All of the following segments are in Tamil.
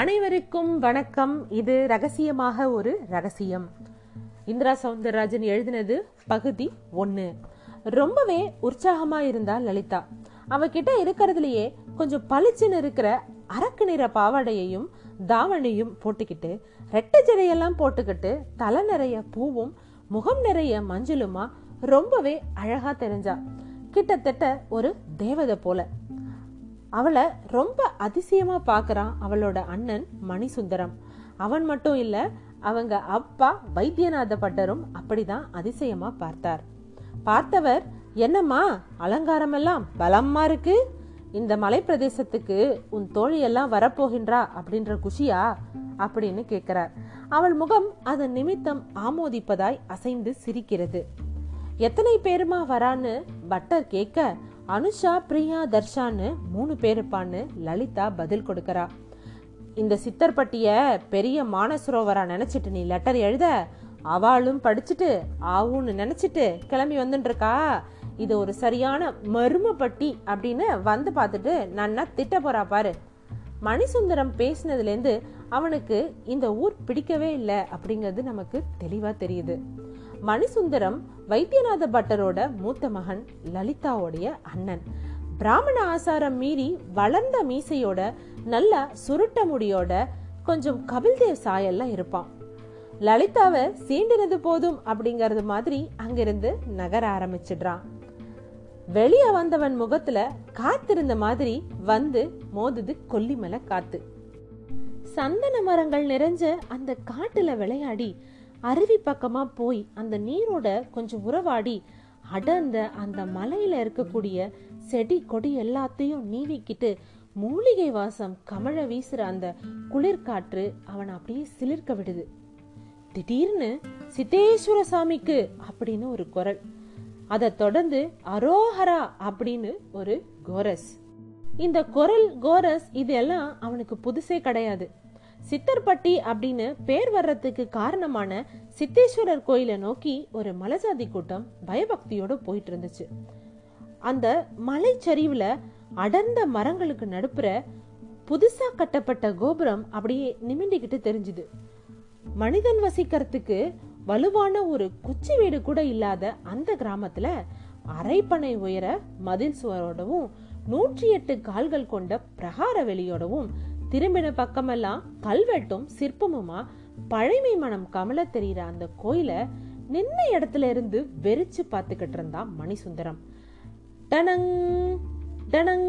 அனைவருக்கும் வணக்கம். இது ரகசியமாக ஒரு ரகசியம். இந்திரா சவுந்தரராஜன் எழுதினது பகுதி ஒன்று ரொம்பவே உற்சாகமாக இருந்தா லலிதா. அவகிட்ட இருக்கிறதுலயே கொஞ்சம் பளிச்சுன்னு இருக்கிற அரக்கு நிற பாவாடையையும் தாவணியும் போட்டுக்கிட்டு ரெட்டை ஜடையெல்லாம் போட்டுக்கிட்டு தலை நிறைய பூவும் முகம் நிறைய மஞ்சளுமா ரொம்பவே அழகா தெரிஞ்சா. கிட்டத்தட்ட ஒரு தேவதை போல. அவளை ரொம்ப அதிசயமாக பார்க்குறான் அவளோட அண்ணன் மணிசுந்தரம். அவன் மட்டும் இல்லை அவங்க அப்பா வைத்தியநாத பட்டரும் அப்படிதான் அதிசயமாக பார்த்தார். பார்த்தவர் என்னம்மா அலங்காரமெல்லாம் பலமாக பலமா இருக்கு? இந்த மலை பிரதேசத்துக்கு உன் தோழியெல்லாம் வரப்போகின்றா அப்படின்ற குஷியா? அப்படின்னு கேட்கிறார். அவள் முகம் அதன் நிமித்தம் ஆமோதிப்பதாய் அசைந்து சிரிக்கிறது. எத்தனை பேருமா வரான்னு பட்டர் கேட்க அனுஷா பிரியா தர்ஷான்னு மூணு பேர் இருப்பான்னு லலிதா பதில் கொடுக்கறா. இந்த சித்தர்பட்டிய பெரிய மானசரோவரா நினைச்சிட்டு நீ லெட்டர் எழுத அவளும் படிச்சுட்டு ஆவுன்னு நினைச்சிட்டு கிளம்பி வந்துட்டு இருக்கா இது ஒரு சரியான மருமப்பட்டி அப்படின்னு வந்து பார்த்துட்டு நன்னா திட்ட போறா பாரு. மணிசுந்தரம் பேசினதுலேருந்து அவனுக்கு இந்த ஊர் பிடிக்கவே இல்லை அப்படிங்கிறது நமக்கு தெளிவாக தெரியுது. மணிசுந்தரம் வைத்தியநாத பட்டரோட மூத்த மகன் லலிதாவுடைய அண்ணன். பிராமண ஆசாரம் மீறி வளர்ந்த மீசையோட நல்ல சுருட்ட முடியோட கொஞ்சம் கபில்தேவ் சாயெல்லாம் இருப்பான். லலிதாவை சீண்டினது போதும் அப்படிங்கறது மாதிரி அங்கிருந்து நகர ஆரம்பிச்சிடுறான். வெளிய வந்தவன் முகத்துல காத்திருந்த மாதிரி வந்து மோதுது கொல்லிமலை காத்து. சந்தன மரங்கள் நிறைஞ்ச அந்த காட்டுல விளையாடி அருவி பக்கமாக போய் அந்த நீரோட கொஞ்சம் உறவாடி அடர்ந்த அந்த மலையில் இருக்கக்கூடிய செடி கொடி எல்லாத்தையும் நீவிக்கிட்டு மூலிகை வாசம் கமழ வீசுற அந்த குளிர்காற்று அவனை அப்படியே சிலிர்க்க விடுது. திடீர்னு சித்தேஸ்வர சாமிக்கு அப்படின்னு ஒரு குரல். அதை தொடர்ந்து அரோஹரா அப்படின்னு ஒரு கோரஸ். இந்த குரல் கோரஸ் இதெல்லாம் அவனுக்கு புதுசே கிடையாது. சித்தர்பட்டி அப்படின்னு பேர் வர்றதுக்கு காரணமான சித்தேஸ்வரர் கோயிலை நோக்கி ஒரு மலைஜாதி கூட்டம் பயபக்தியோட போயிட்டு இருந்துச்சு அந்த மலை சரிவில் அடர்ந்த மரங்களுக்கு நடுப்புற புதுசா கட்டப்பட்ட கோபுரம் அப்படியே நிமிண்டிக்கிட்டு தெரிஞ்சுது. மனிதன் வசிக்கிறதுக்கு வலுவான ஒரு குச்சி வீடு கூட இல்லாத அந்த கிராமத்துல அரைப்பனை உயர மதில் சுவரோடவும் நூற்றி எட்டு கால்கள் கொண்ட பிரகார வெளியோடவும் திரும்பின பக்கமெல்லாம் கல்வெட்டும் சிற்பமுமா பழைமை மனம் கமல தெரியிற அந்த கோயில நின்ன இடத்துல இருந்து வெறிச்சு பார்த்துக்கிட்டு இருந்தான் மணிசுந்தரம். டனங் டனங்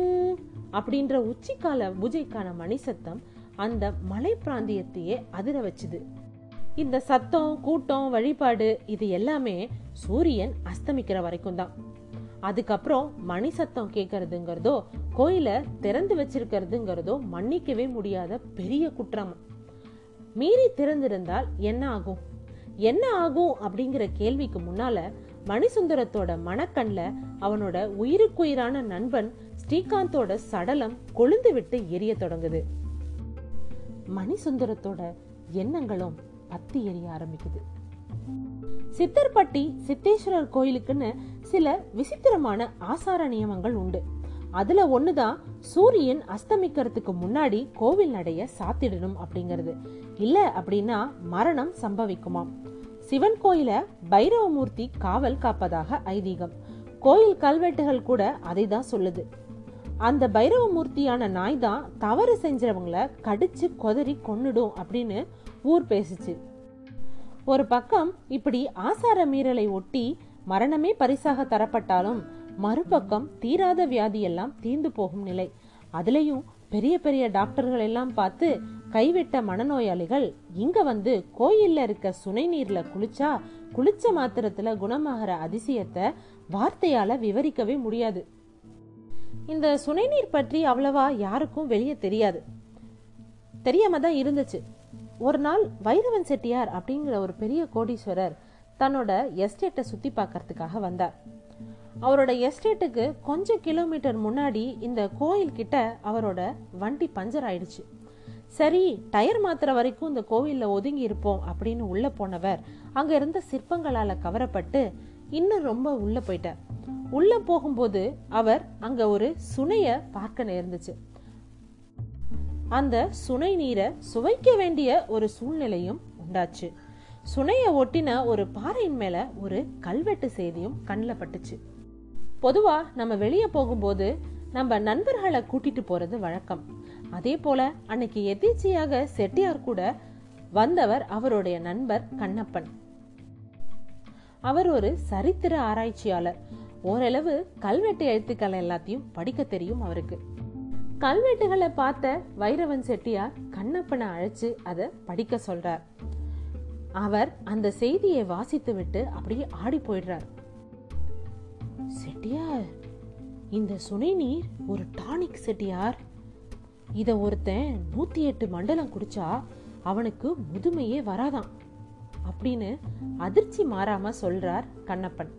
அப்படின்ற உச்சிக்கால பூஜைக்கான மணி சத்தம் அந்த மலை பிராந்தியத்தையே அதிர வச்சுது. இந்த சத்தம் கூட்டம் வழிபாடு இது எல்லாமே சூரியன் அஸ்தமிக்கிற வரைக்கும் தான். அதுக்கப்புறம் மணி சத்தம் கேட்கறதுங்கிறதோ கோயிலை திறந்து வச்சிருக்கிறதுங்கிறதோ மன்னிக்கவே முடியாத பெரிய குற்றம்? மீறி திறந்திருந்தால் என்ன ஆகும்? என்ன ஆகும் அப்படிங்கிற கேள்விக்கு முன்னால மணிசுந்தரத்தோட மனக்கண்ல அவனோட உயிருக்குயிரான நண்பன் ஸ்ரீகாந்தோட சடலம் கொழுந்து விட்டு எரிய தொடங்குது. மணிசுந்தரத்தோட எண்ணங்களும் பத்தி எரிய ஆரம்பிக்குது. சித்தர்பட்டி சித்தேஸ்வரர் கோயிலுக்குன்னு சில விசித்திரமான ஆசார நியமங்கள் உண்டு. அதுல ஒண்ணுதான் சூரியன் அஸ்தமிக்கிறதுக்கு முன்னாடி கோவில் நடைய சாத்திடணும் அப்படிங்கிறது. இல்ல அப்படின்னா மரணம் சம்பவிக்குமாம். சிவன் கோயில பைரவமூர்த்தி காவல் காப்பதாக ஐதீகம். கோயில் கல்வெட்டுகள் கூட அதை தான் சொல்லுது. அந்த பைரவமூர்த்தியான நாய் தான் தவறு செஞ்சவங்கள கடிச்சு கொதறி கொன்னுடும் அப்படின்னு ஊர் பேசுச்சு. ஒரு பக்கம் இப்படி ஆசார மீறலை ஒட்டி மரணமே பரிசாக தரப்பட்டாலும் மறுபக்கம் தீராத வியாதி எல்லாம் தீர்ந்து போகும் நிலை. அதுலயும் பெரிய பெரிய டாக்டர்கள் எல்லாம் பார்த்து கைவிட்ட மனநோயாளிகள் இங்க வந்து கோயில்ல இருக்க சுனை நீர்ல குளிச்சா குளிச்ச மாத்திரத்துல குணமாகிற அதிசயத்தை வார்த்தையால விவரிக்கவே முடியாது. இந்த சுனை நீர் பற்றி அவ்வளவா யாருக்கும் வெளியே தெரியாது. தெரியாம தான் இருந்துச்சு. ஒரு நாள் வைரவன் செட்டியார் அப்படிங்கிற ஒரு பெரிய கோடீஸ்வரர் தன்னோட எஸ்டேட்டை சுத்தி பார்க்கறதுக்காக வந்தார். அவரோட எஸ்டேட்டுக்கு கொஞ்சம் கிலோமீட்டர் முன்னாடி இந்த கோயில் கிட்ட அவரோட வண்டி பஞ்சர் ஆயிடுச்சு. சரி டயர் மாத்திர வரைக்கும் இந்த கோவில்ல ஒதுங்கி இருப்போம் அப்படின்னு உள்ளே போனவர் அங்கே இருந்த சிற்பங்களால் கவரப்பட்டு இன்னும் ரொம்ப உள்ளே போயிட்டார். உள்ளே போகும்போது அவர் அங்கே ஒரு சுனையை பார்க்க நேர்ந்துச்சு. அந்த சுனை நீரை சுவைக்க வேண்டிய ஒரு சூழ்நிலையும் உண்டாச்சு. சுனைய ஒட்டின ஒரு பாறையின் மேல ஒரு கல்வெட்டு செய்தியும் கண்ணில் பட்டுச்சு. பொதுவா நம்ம வெளியே போகும்போது நம்ம நண்பர்களை கூட்டிட்டு போறது வழக்கம். அதே போல அன்னைக்கு எதேச்சியாக செட்டியார் கூட வந்தவர் அவருடைய நண்பர் கண்ணப்பன். அவர் ஒரு சரித்திர ஆராய்ச்சியாளர். ஓரளவு கல்வெட்டு எழுத்துக்கள் எல்லாத்தையும் படிக்க தெரியும் அவருக்கு. கல்வெட்டுகளை பார்த்த வைரவன் செட்டியார் கண்ணப்பனை அழைச்சு அதை படிக்க சொல்றார். அவர் அந்த செய்தியை வாசித்து விட்டு அப்படியே ஆடி போயிடுறார். செட்டியார் இந்த சுனை நீர் ஒரு டானிக் செட்டியார். இத ஒருத்தன் நூத்தி எட்டு மண்டலம் குடிச்சா அவனுக்கு முதுமையே வராதான் அப்படின்னு அதிர்ச்சி மாறாம சொல்றார் கண்ணப்பன்.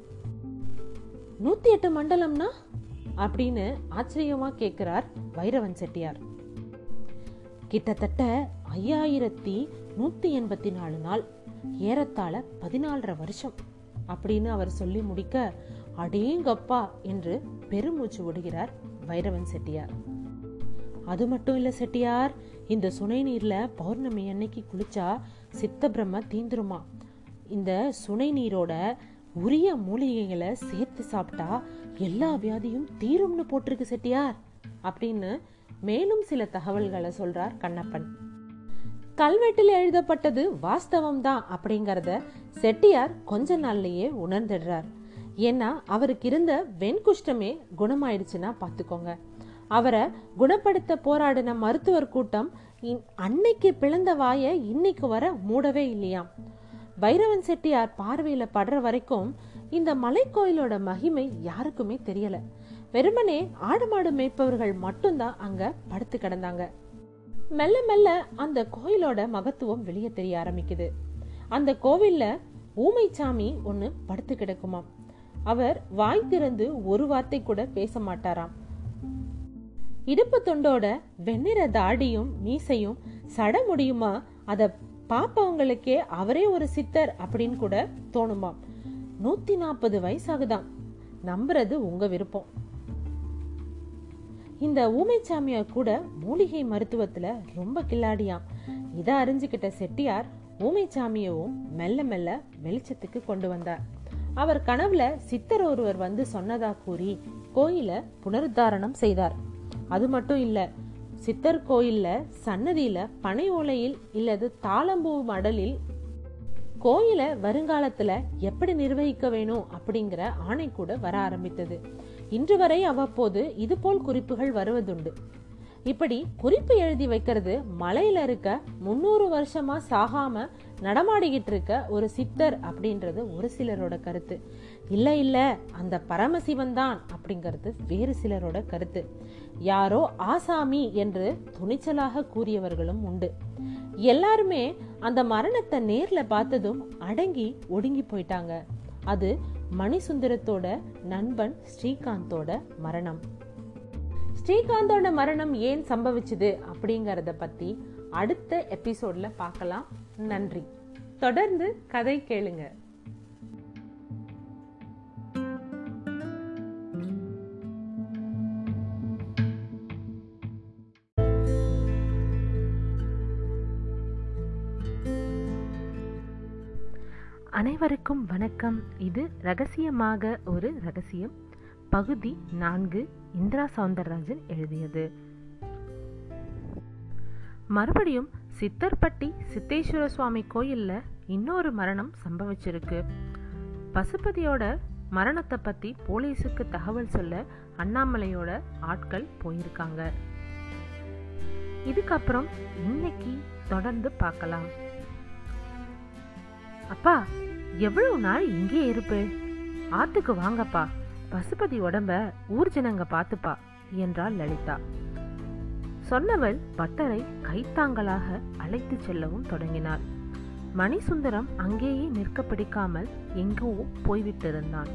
நூத்தி எட்டு மண்டலம்னா அப்படின்னு ஆச்சரியமா கேட்கிறார் வைரவன் செட்டியார். கிட்டத்தட்ட ஐயாயிரத்தி நூத்தி எண்பத்தி நாலு நாள் ஏறத்தாழ பதினாலரை வருஷம் அப்படின்னு அவர் சொல்லி முடிக்க அடேங்கப்பா என்று பெருமூச்சு விடுகிறார் வைரவன் செட்டியார். அது மட்டும் இல்ல செட்டியார் இந்த சுனை நீரில் பௌர்ணமி அன்னைக்கு குளிச்சா சித்த பிரம்ம தீந்துருமா? இந்த சுனை நீரோட உரிய மூலிகைகளை சேர்த்து சாப்பிட்டா எல்லா வியாதியும் தீரும்னு போட்டிருக்கு செட்டியார். அப்படின்னு மேலும் சில தகவல்களை சொல்றார் கண்ணப்பன். கல்வெட்டில் எழுதப்பட்டது வாஸ்தவம் தான் அப்படிங்கறத செட்டியார் கொஞ்ச நாள்லயே உணர்ந்துடுறார். ஏன்னா அவருக்கு இருந்த வெண்குஷ்டமே குணமாயிடுச்சுன்னா பாத்துக்கோங்க அவரை குணப்படுத்த போராடின மருத்துவர் கூட்டம் அன்னைக்கு பிளந்த வாய இன்னைக்கு வர மூடவே இல்லையாம். பைரவன் செட்டியார் பார்வையில படுற வரைக்கும் இந்த மலை கோயிலோட மகிமை யாருக்குமே தெரியல. வெறுமனே ஆடு மாடு மேய்ப்பவர்கள் மட்டும்தான் அங்க படுத்து கிடந்தாங்க. மெல்ல மெல்ல அந்த கோயிலோட மகத்துவம் வெளியே தெரிய ஆரம்பிக்குது. அந்த கோவில்ல ஊமைச்சாமி ஒன்னு படுத்து கிடக்குமாம். அவர் வாய் திறந்து ஒரு வார்த்தை கூட பேச மாட்டாராம். இடுப்பு தொண்டோட வெண்ணிற தாடியும் மீசையும் சட முடியுமா? அத பாப்பவங்களுக்கே அவரே ஒரு சித்தர் அப்படின்னு கூட தோணுமாம். நூத்தி நாற்பது வயசாகுதான் நம்புறது உங்க விருப்பம். இந்த ஊமைச்சாமியார் கூட மூலிகை மருத்துவத்துல ரொம்ப கில்லாடியாம். இதை அறிஞ்சுக்கிட்ட செட்டியார் ஊமைச்சாமியவும் மெல்ல மெல்ல வெளிச்சத்துக்கு கொண்டு வந்தார். அவர் கனவுல சித்தர் ஒருவர் வந்து சொன்னதா கூறி கோயில புனருத்தாரணம் செய்தார். அது மட்டும் இல்ல சித்தர் கோயில்ல சன்னதியில பனை ஓலையில் இல்லது தாளம்பூ மடலில் கோயிலை வருங்காலத்துல எப்படி நிர்வகிக்க வேணும் அப்படிங்கிற ஆணை கூட வர ஆரம்பித்தது. இன்று வரை அவ்வப்போது இதுபோல் குறிப்புகள் வருவதுண்டு. இப்படி குறிப்பு எழுதி வைக்கிறது மலையில இருக்க முன்னூறு வருஷமா சாகாம நடமாடிக்கிட்டு இருக்க ஒரு சித்தர் அப்படின்றது ஒரு சிலரோட கருத்து. இல்ல இல்ல அந்த பரமசிவன் தான் அப்படிங்கிறது வேறு சிலரோட கருத்து. யாரோ ஆசாமி என்று துணிச்சலாக கூறியவர்களும் உண்டு. எல்லாருமே அந்த மரணத்தை நேர்ல பார்த்ததும் அடங்கி ஒடுங்கி போயிட்டாங்க. அது மணிசுந்தரத்தோட நண்பன் ஸ்ரீகாந்தோட மரணம். ஸ்ரீகாந்தோட மரணம் ஏன் சம்பவிச்சுது அப்படிங்கறத பத்தி அடுத்த எபிசோட்ல பார்க்கலாம். நன்றி. தொடர்ந்து கதை கேளுங்க. அனைவருக்கும் வணக்கம். இது ரகசியமாக ஒரு ரகசியம். பகுதி நான்கு இந்திரா சவுந்தரராஜன் எழுதியது. மறுபடியும் சித்தர்பட்டி சித்தேஸ்வர சுவாமி கோயில்ல இன்னொரு மரணம் சம்பவிச்சிருக்கு. பசுபதியோட மரணத்தை பத்தி போலீஸுக்கு தகவல் சொல்ல அண்ணாமலையோட ஆட்கள் போயிருக்காங்க. இதுக்கப்புறம் இன்னைக்கு தொடர்ந்து பார்க்கலாம். அப்பா எவ்வளவு நாள் இங்கே இருப்பு? ஆத்துக்கு வாங்கப்பா. பசுபதி உடம்ப ஊர்ஜனங்க பாத்துப்பா என்றாள் லலிதா. சொன்னவள் பட்டரை கைத்தாங்களாக அழைத்து செல்லவும் தொடங்கினாள். மணிசுந்தரம் அங்கேயே நிற்க பிடிக்காமல் எங்கோ போய்விட்டிருந்தான்.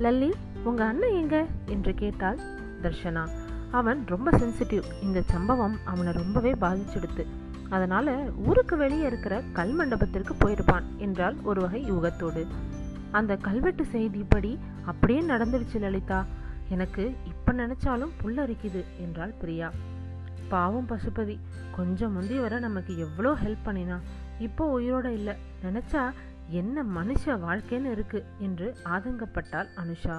லல்லி உங்க அண்ணன் எங்க? என்று கேட்டாள் தர்ஷனா. அவன் ரொம்ப சென்சிட்டிவ் இந்த சம்பவம் அவனை ரொம்பவே பாதிச்செடுத்து. அதனால ஊருக்கு வெளியே இருக்கிற கல் மண்டபத்திற்கு போயிருப்பான் என்றால் ஒரு வகை யூகத்தோடு. அந்த கல்வெட்டு செய்திப்படி அப்படியே நடந்துடுச்சு லலிதா. எனக்கு இப்ப நினைச்சாலும் புல்லரிக்குது என்றாள் பிரியா. பாவம் பசுபதி கொஞ்சம் முந்தி வர நமக்கு எவ்வளோ ஹெல்ப் பண்ணினா. இப்போ உயிரோட இல்லை. நினைச்சா என்ன மனுஷ வாழ்க்கைன்னு இருக்கு என்று ஆதங்கப்பட்டாள் அனுஷா.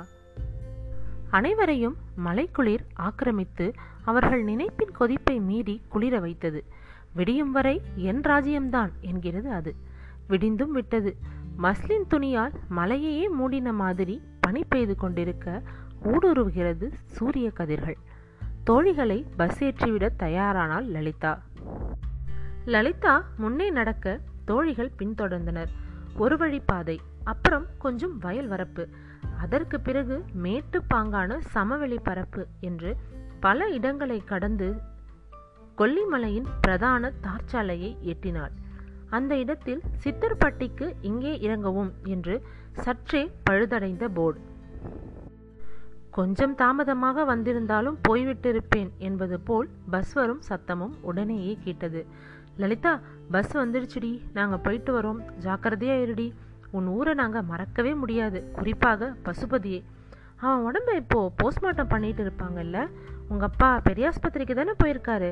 அனைவரையும் மலைக்குளிர் ஆக்கிரமித்து அவர்கள் நினைப்பின் கொதிப்பை மீறி குளிர வைத்தது. விடியும் வரை என் ராஜ்யம்தான் என்கிறது அது. விடிந்தும் விட்டது. மஸ்லின் துணியால் மலையையே மூடின மாதிரி பனி பெய்து கொண்டிருக்க ஊடுருவுகிறது சூரிய கதிர்கள். தோழிகளை பஸ் ஏற்றிவிட தயாரானாள் லலிதா. லலிதா முன்னே நடக்க தோழிகள் பின்தொடர்ந்தனர். ஒரு வழி பாதை அப்புறம் கொஞ்சம் வயல் வரப்பு. அதற்கு பிறகு மேட்டு பாங்கான சமவெளி பரப்பு என்று பல இடங்களை கடந்து கொல்லிமலையின் பிரதான தார்ச்சாலையை எட்டினாள். அந்த இடத்தில் சித்தர்பட்டிக்கு இங்கே இறங்கவும் என்று சற்றே பழுதடைந்த போர்டு. கொஞ்சம் தாமதமாக வந்திருந்தாலும் போய்விட்டிருப்பேன் என்பது போல் பஸ் வரும் சத்தமும் உடனேயே கேட்டது. லலிதா பஸ் வந்துடுச்சுடி. நாங்கள் போயிட்டு வரோம். ஜாக்கிரதையா இருடி. உன் ஊரை நாங்கள் மறக்கவே முடியாது. குறிப்பாக பசுபதியே. அவன் உடம்ப இப்போ போஸ்ட்மார்ட்டம் பண்ணிட்டு இருப்பாங்கல்ல? உங்க அப்பா பெரியாஸ்பத்திரிக்கு தானே போயிருக்காரு?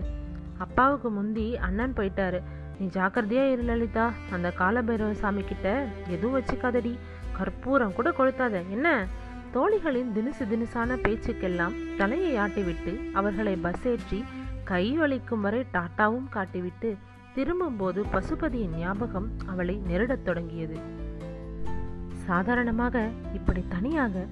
அப்பாவுக்கு முந்தி அண்ணன் போயிட்டாரு. நீ ஜாக்கிரதையா இரு லலிதா. அந்த காலபைரவ சாமி கிட்ட எதுவும் வச்சுக்காதடி. கற்பூரம் கூட கொளுத்தாத. என்ன? தோழிகளின் தினுசு தினுசான பேச்சுக்கெல்லாம் தலையை ஆட்டிவிட்டு அவர்களை பஸ் ஏற்றி கை வலிக்கும் வரை டாட்டாவும் காட்டிவிட்டு திரும்பும்போது பசுபதியின் ஞாபகம் அவளை நெருடத் தொடங்கியது. சாதாரணமாக இப்படி தனியாக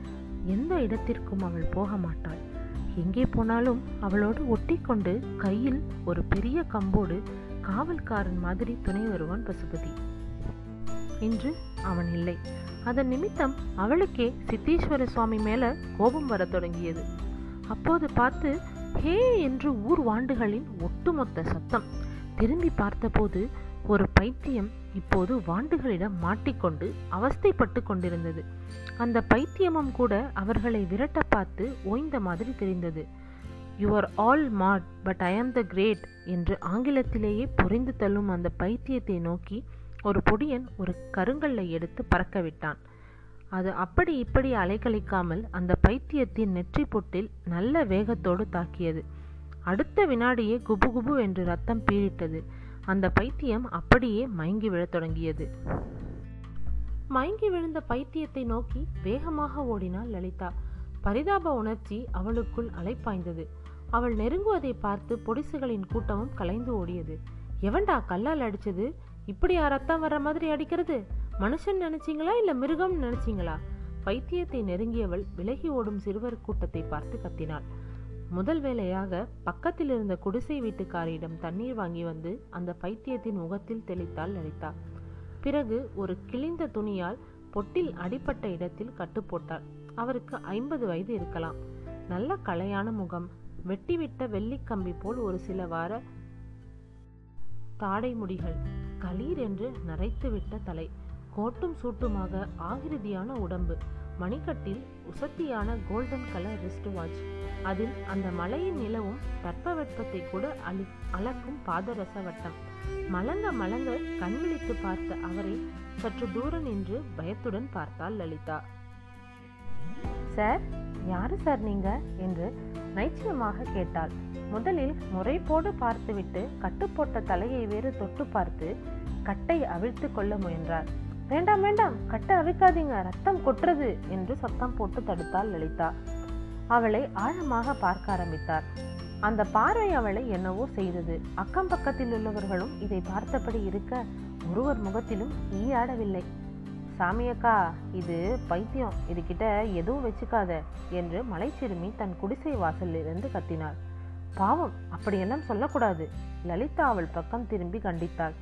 எந்த இடத்திற்கும் அவள் போக மாட்டாள். எங்கே போனாலும் அவளோடு ஒட்டி கொண்டு கையில் ஒரு பெரிய கம்போடு காவல்காரன் மாதிரி துணை வருவான் பசுபதி. இன்று அவன் இல்லை. அதன் நிமித்தம் அவளுக்கே சித்தீஸ்வர சுவாமி மேல கோபம் வரத் தொடங்கியது. அப்போது பார்த்து ஹே என்று ஊர் வாண்டுகளின் ஒட்டுமொத்த சத்தம் திரும்பி பார்த்தபோது ஒரு பைத்தியம் இப்போது வாண்டுகளிடம் மாட்டிக்கொண்டு அவஸ்தைப்பட்டு கொண்டிருந்தது. அந்த பைத்தியமும் கூட அவர்களை விரட்ட பார்த்து ஓய்ந்த மாதிரி தெரிந்தது. You are all mad but I am the great என்று ஆங்கிலத்திலேயே புரிந்து தள்ளும் அந்த பைத்தியத்தை நோக்கி ஒரு பொடியன் ஒரு கருங்கல்லை எடுத்து பறக்க விட்டான் அது அப்படி இப்படி அலைக்கழிக்காமல் அந்த பைத்தியத்தின் நெற்றி பொட்டில் நல்ல வேகத்தோடு தாக்கியது. அடுத்த வினாடியே குபு குபு என்று ரத்தம் பீறிட்டது. அந்த பைத்தியம் அப்படியே மயங்கி விழத் தொடங்கியது. மயங்கி விழுந்த பைத்தியத்தை நோக்கி வேகமாக ஓடினாள் லலிதா. பரிதாப உணர்ச்சி அவளுக்குள் அலைப்பாய்ந்தது. அவள் நெருங்குவதை பார்த்து பொடிசுகளின் கூட்டமும் கலைந்து ஓடியது. எவன்டா கல்லால் அடிச்சது? இப்படியா ரத்தம் வர்ற மாதிரி அடிக்கிறது? மனுஷன் நினைச்சீங்களா இல்ல மிருகம் நினைச்சீங்களா? பைத்தியத்தை நெருங்கியவள் விலகி ஓடும் சிறுவர் கூட்டத்தை பார்த்து கத்தினாள். முதல் வேலையாக பக்கத்தில் இருந்த குடிசை வீட்டுக்காரியிடம் தண்ணீர் வாங்கி வந்து அந்த பைத்தியத்தின் முகத்தில் தெளித்தாள் லலிதா. பிறகு ஒரு கிழிந்த துணியால் பொட்டில் அடிப்பட்ட இடத்தில் கட்டு போட்டாள். அவருக்கு ஐம்பது வயது இருக்கலாம். நல்ல களையான முகம் வெட்டிவிட்ட வெள்ளிக்கம்பி போல் ஒரு சில வார தாடை முடிகள் களீர் என்று நரைத்துவிட்ட தலை கோட்டும் சூட்டுமாக ஆகிருதியான உடம்பு மணிக்கட்டில் உசத்தியான கோல்டன் கலர் ரிஸ்ட் வாட்ச் அதில் அந்த மலையின் நிலவும் தட்பவெட்பத்தை கூட அழி அளக்கும் பாதரச வட்டம். மலங்க மலங்க கண்விழித்து பார்த்த அவரை சற்று தூரம் நின்று பயத்துடன் பார்த்தாள் லலிதா. சார் யாரு சார் நீங்க? என்று நைச்சியமாக கேட்டாள். முதலில் முறைப்போடு பார்த்துவிட்டு கட்டுப்போட்ட தலையை வேறு தொட்டு பார்த்து கட்டை அவிழ்த்து கொள்ள முயன்றார் வேண்டாம் வேண்டாம் கட்டை அவிக்காதீங்க ரத்தம் கொட்டுறது என்று சத்தம் போட்டு தடுத்தாள் லலிதா. அவளை ஆழமாக பார்க்க ஆரம்பித்தார். அந்த பார்வை அவளை என்னவோ செய்தது. அக்கம் பக்கத்தில் உள்ளவர்களும் இதை பார்த்தபடி இருக்க ஒருவர் முகத்திலும் ஈயாடவில்லை சாமியக்கா இது பைத்தியம். இதுகிட்ட எதுவும் வச்சுக்காத என்று மலைச்சிறுமி தன் குடிசை வாசலிலிருந்து கத்தினாள். பாவம் அப்படியெல்லாம் சொல்லக்கூடாது. லலிதா அவள் பக்கம் திரும்பி கண்டித்தாள்.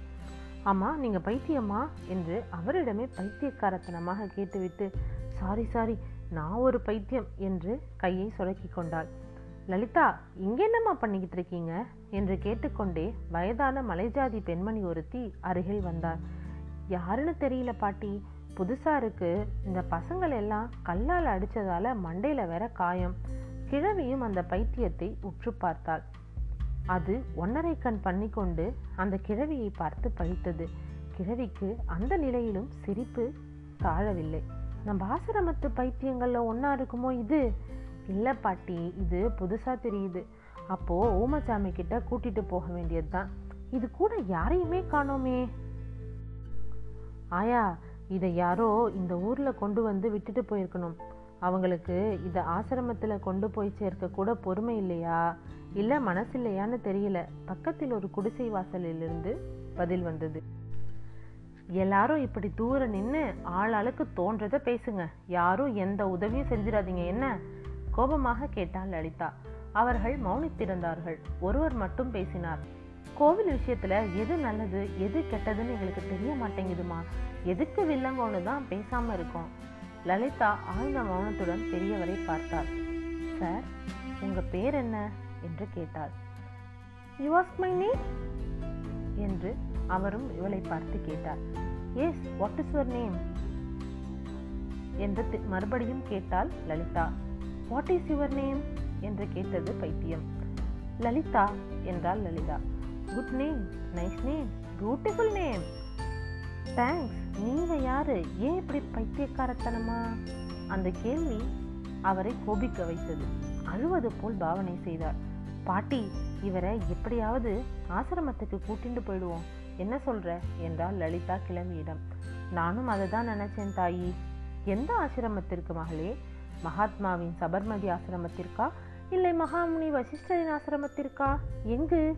அம்மா நீங்கள் பைத்தியம்மா என்று அவரிடமே பைத்தியக்காரத்தனமாக கேட்டுவிட்டு சாரி சாரி நான் ஒரு பைத்தியம் என்று கையை சுழக்கி கொண்டாள். லலிதா இங்கே என்னம்மா பண்ணிக்கிட்டு இருக்கீங்க? என்று கேட்டுக்கொண்டே வயதான மலைஜாதி பெண்மணி ஒருத்தி அருகில் வந்தார் யாருன்னு தெரியல பாட்டி. புதுசாக இருக்கு. இந்த பசங்கள் எல்லாம் கல்லால் அடித்ததால் மண்டையில் வேற காயம். கிழவியும் அந்த பைத்தியத்தை உற்று பார்த்தாள். அது ஒன்னரை கண் பண்ணிக்கொண்டு அந்த கிழவியை பார்த்து பழித்தது. கிழவிக்கு அந்த நிலையிலும் சிரிப்பு தாழவில்லை. நம்ம ஆசிரமத்து பைத்தியங்கள்ல ஒன்னா இருக்குமோ இது? இல்லை பாட்டி இது புதுசா தெரியுது. அப்போ ஊமச்சாமி கிட்ட கூட்டிட்டு போக வேண்டியதுதான். இது கூட யாரையுமே காணோமே. ஆயா இதை யாரோ இந்த ஊர்ல கொண்டு வந்து விட்டுட்டு போயிருக்கணும். அவங்களுக்கு இதை ஆசிரமத்தில் கொண்டு போய் சேர்க்க கூட பொறுமை இல்லையா? இல்லை மனசு இல்லையான்னு தெரியல. பக்கத்தில் ஒரு குடிசை வாசலிலிருந்து பதில் வந்தது. எல்லாரும் இப்படி தூர நின்று ஆளாளுக்கு தோன்றத பேசுங்க. யாரும் எந்த உதவியும் செஞ்சிடாதீங்க. என்ன? கோபமாக கேட்டாள் லலிதா. அவர்கள் மௌனித்திருந்தார்கள் ஒருவர் மட்டும் பேசினார். கோவில் விஷயத்துல எது நல்லது எது கெட்டதுன்னு எங்களுக்கு தெரிய மாட்டேங்குதுமா? எதுக்கு வில்லங்கோன்னு தான் பேசாம இருக்கோம். லலிதா ஆழ்ந்த மௌனத்துடன் பெரியவரை பார்த்தார் சார் உங்க பேர் என்ன? என்று கேட்டாள். யூ ஆஸ்க் மை நேம் என்று அவரும் இவளை பார்த்து கேட்டார். Yes what is your name என்று மறுபடியும் கேட்டாள் Lalitha. What is your name என்று கேட்டது பைத்தியம். லலிதா என்றால் Lalitha. Good name nice name beautiful name thanks நீங்க யாரு? ஏன் இப்படி பைத்தியக்காரத்தனமா? அந்த கேள்வி அவரை கோபிக்க வைத்தது. அழுவது போல் பாவனை செய்தார். பாட்டி இவரை எப்படியாவது ஆசிரமத்துக்கு கூட்டிட்டு போயிடுவோம். என்ன சொல்ற? என்றால் லலிதா கிளம்பியிடம். நானும் அதை தான் நினைச்சேன் தாயி. எந்த ஆசிரமத்திற்கு மகளே? மகாத்மாவின் சபர்மதி ஆசிரமத்திற்கா? இல்லை மகாமுனி வசிஷ்டரின் ஆசிரமத்திற்கா? எங்கு?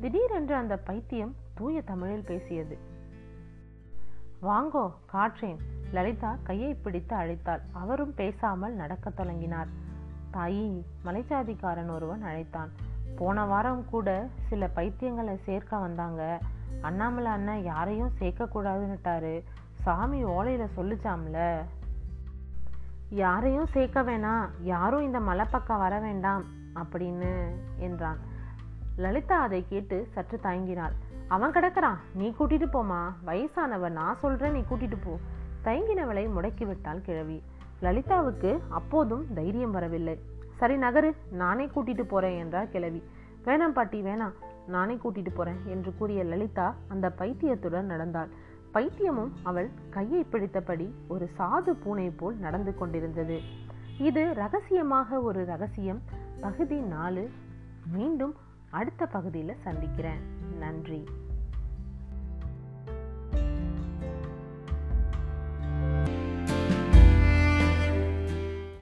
திடீரென்று அந்த பைத்தியம் தூய தமிழில் பேசியது. வாங்கோ காற்றேன். லலிதா கையை பிடித்து அழைத்தாள். அவரும் பேசாமல் நடக்கத் தொடங்கினார். தாயி மலைச்சாதிக்காரன் ஒருவன் அழைத்தான். போன வாரம் கூட சில பைத்தியங்களை சேர்க்க வந்தாங்க. அண்ணாமலை அண்ணன் யாரையும் சேர்க்கக்கூடாதுன்னுட்டாரு. சாமி ஓலையில் சொல்லிச்சாம்ல. யாரையும் சேர்க்க வேணாம். யாரும் இந்த மலை பக்கம் வர வேண்டாம். அப்படின்னு என்றான். லலிதா அதை கேட்டு சற்று தயங்கினாள். அவன் கிடக்கிறான். நீ கூட்டிட்டு போமா வயசானவன் நான் சொல்றேன் நீ கூட்டிட்டு போ. தயங்கினவளை முடக்கிவிட்டாள் கிழவி. லலிதாவுக்கு அப்போதும் தைரியம் வரவில்லை. சரி நகரு. நானே கூட்டிட்டு போறேன் என்றார் கிழவி. வேணாம் பாட்டி வேணாம். நானே கூட்டிட்டு போறேன் என்று கூறிய லலிதா அந்த பைத்தியத்துடன் நடந்தாள். பைத்தியமும் அவள் கையை பிடித்தபடி ஒரு சாது பூனை போல் நடந்து கொண்டிருந்தது. இது ரகசியமாக ஒரு ரகசியம். பகுதி நாலு. மீண்டும் அடுத்த பகுதியில் சந்திக்கிறேன். நன்றி.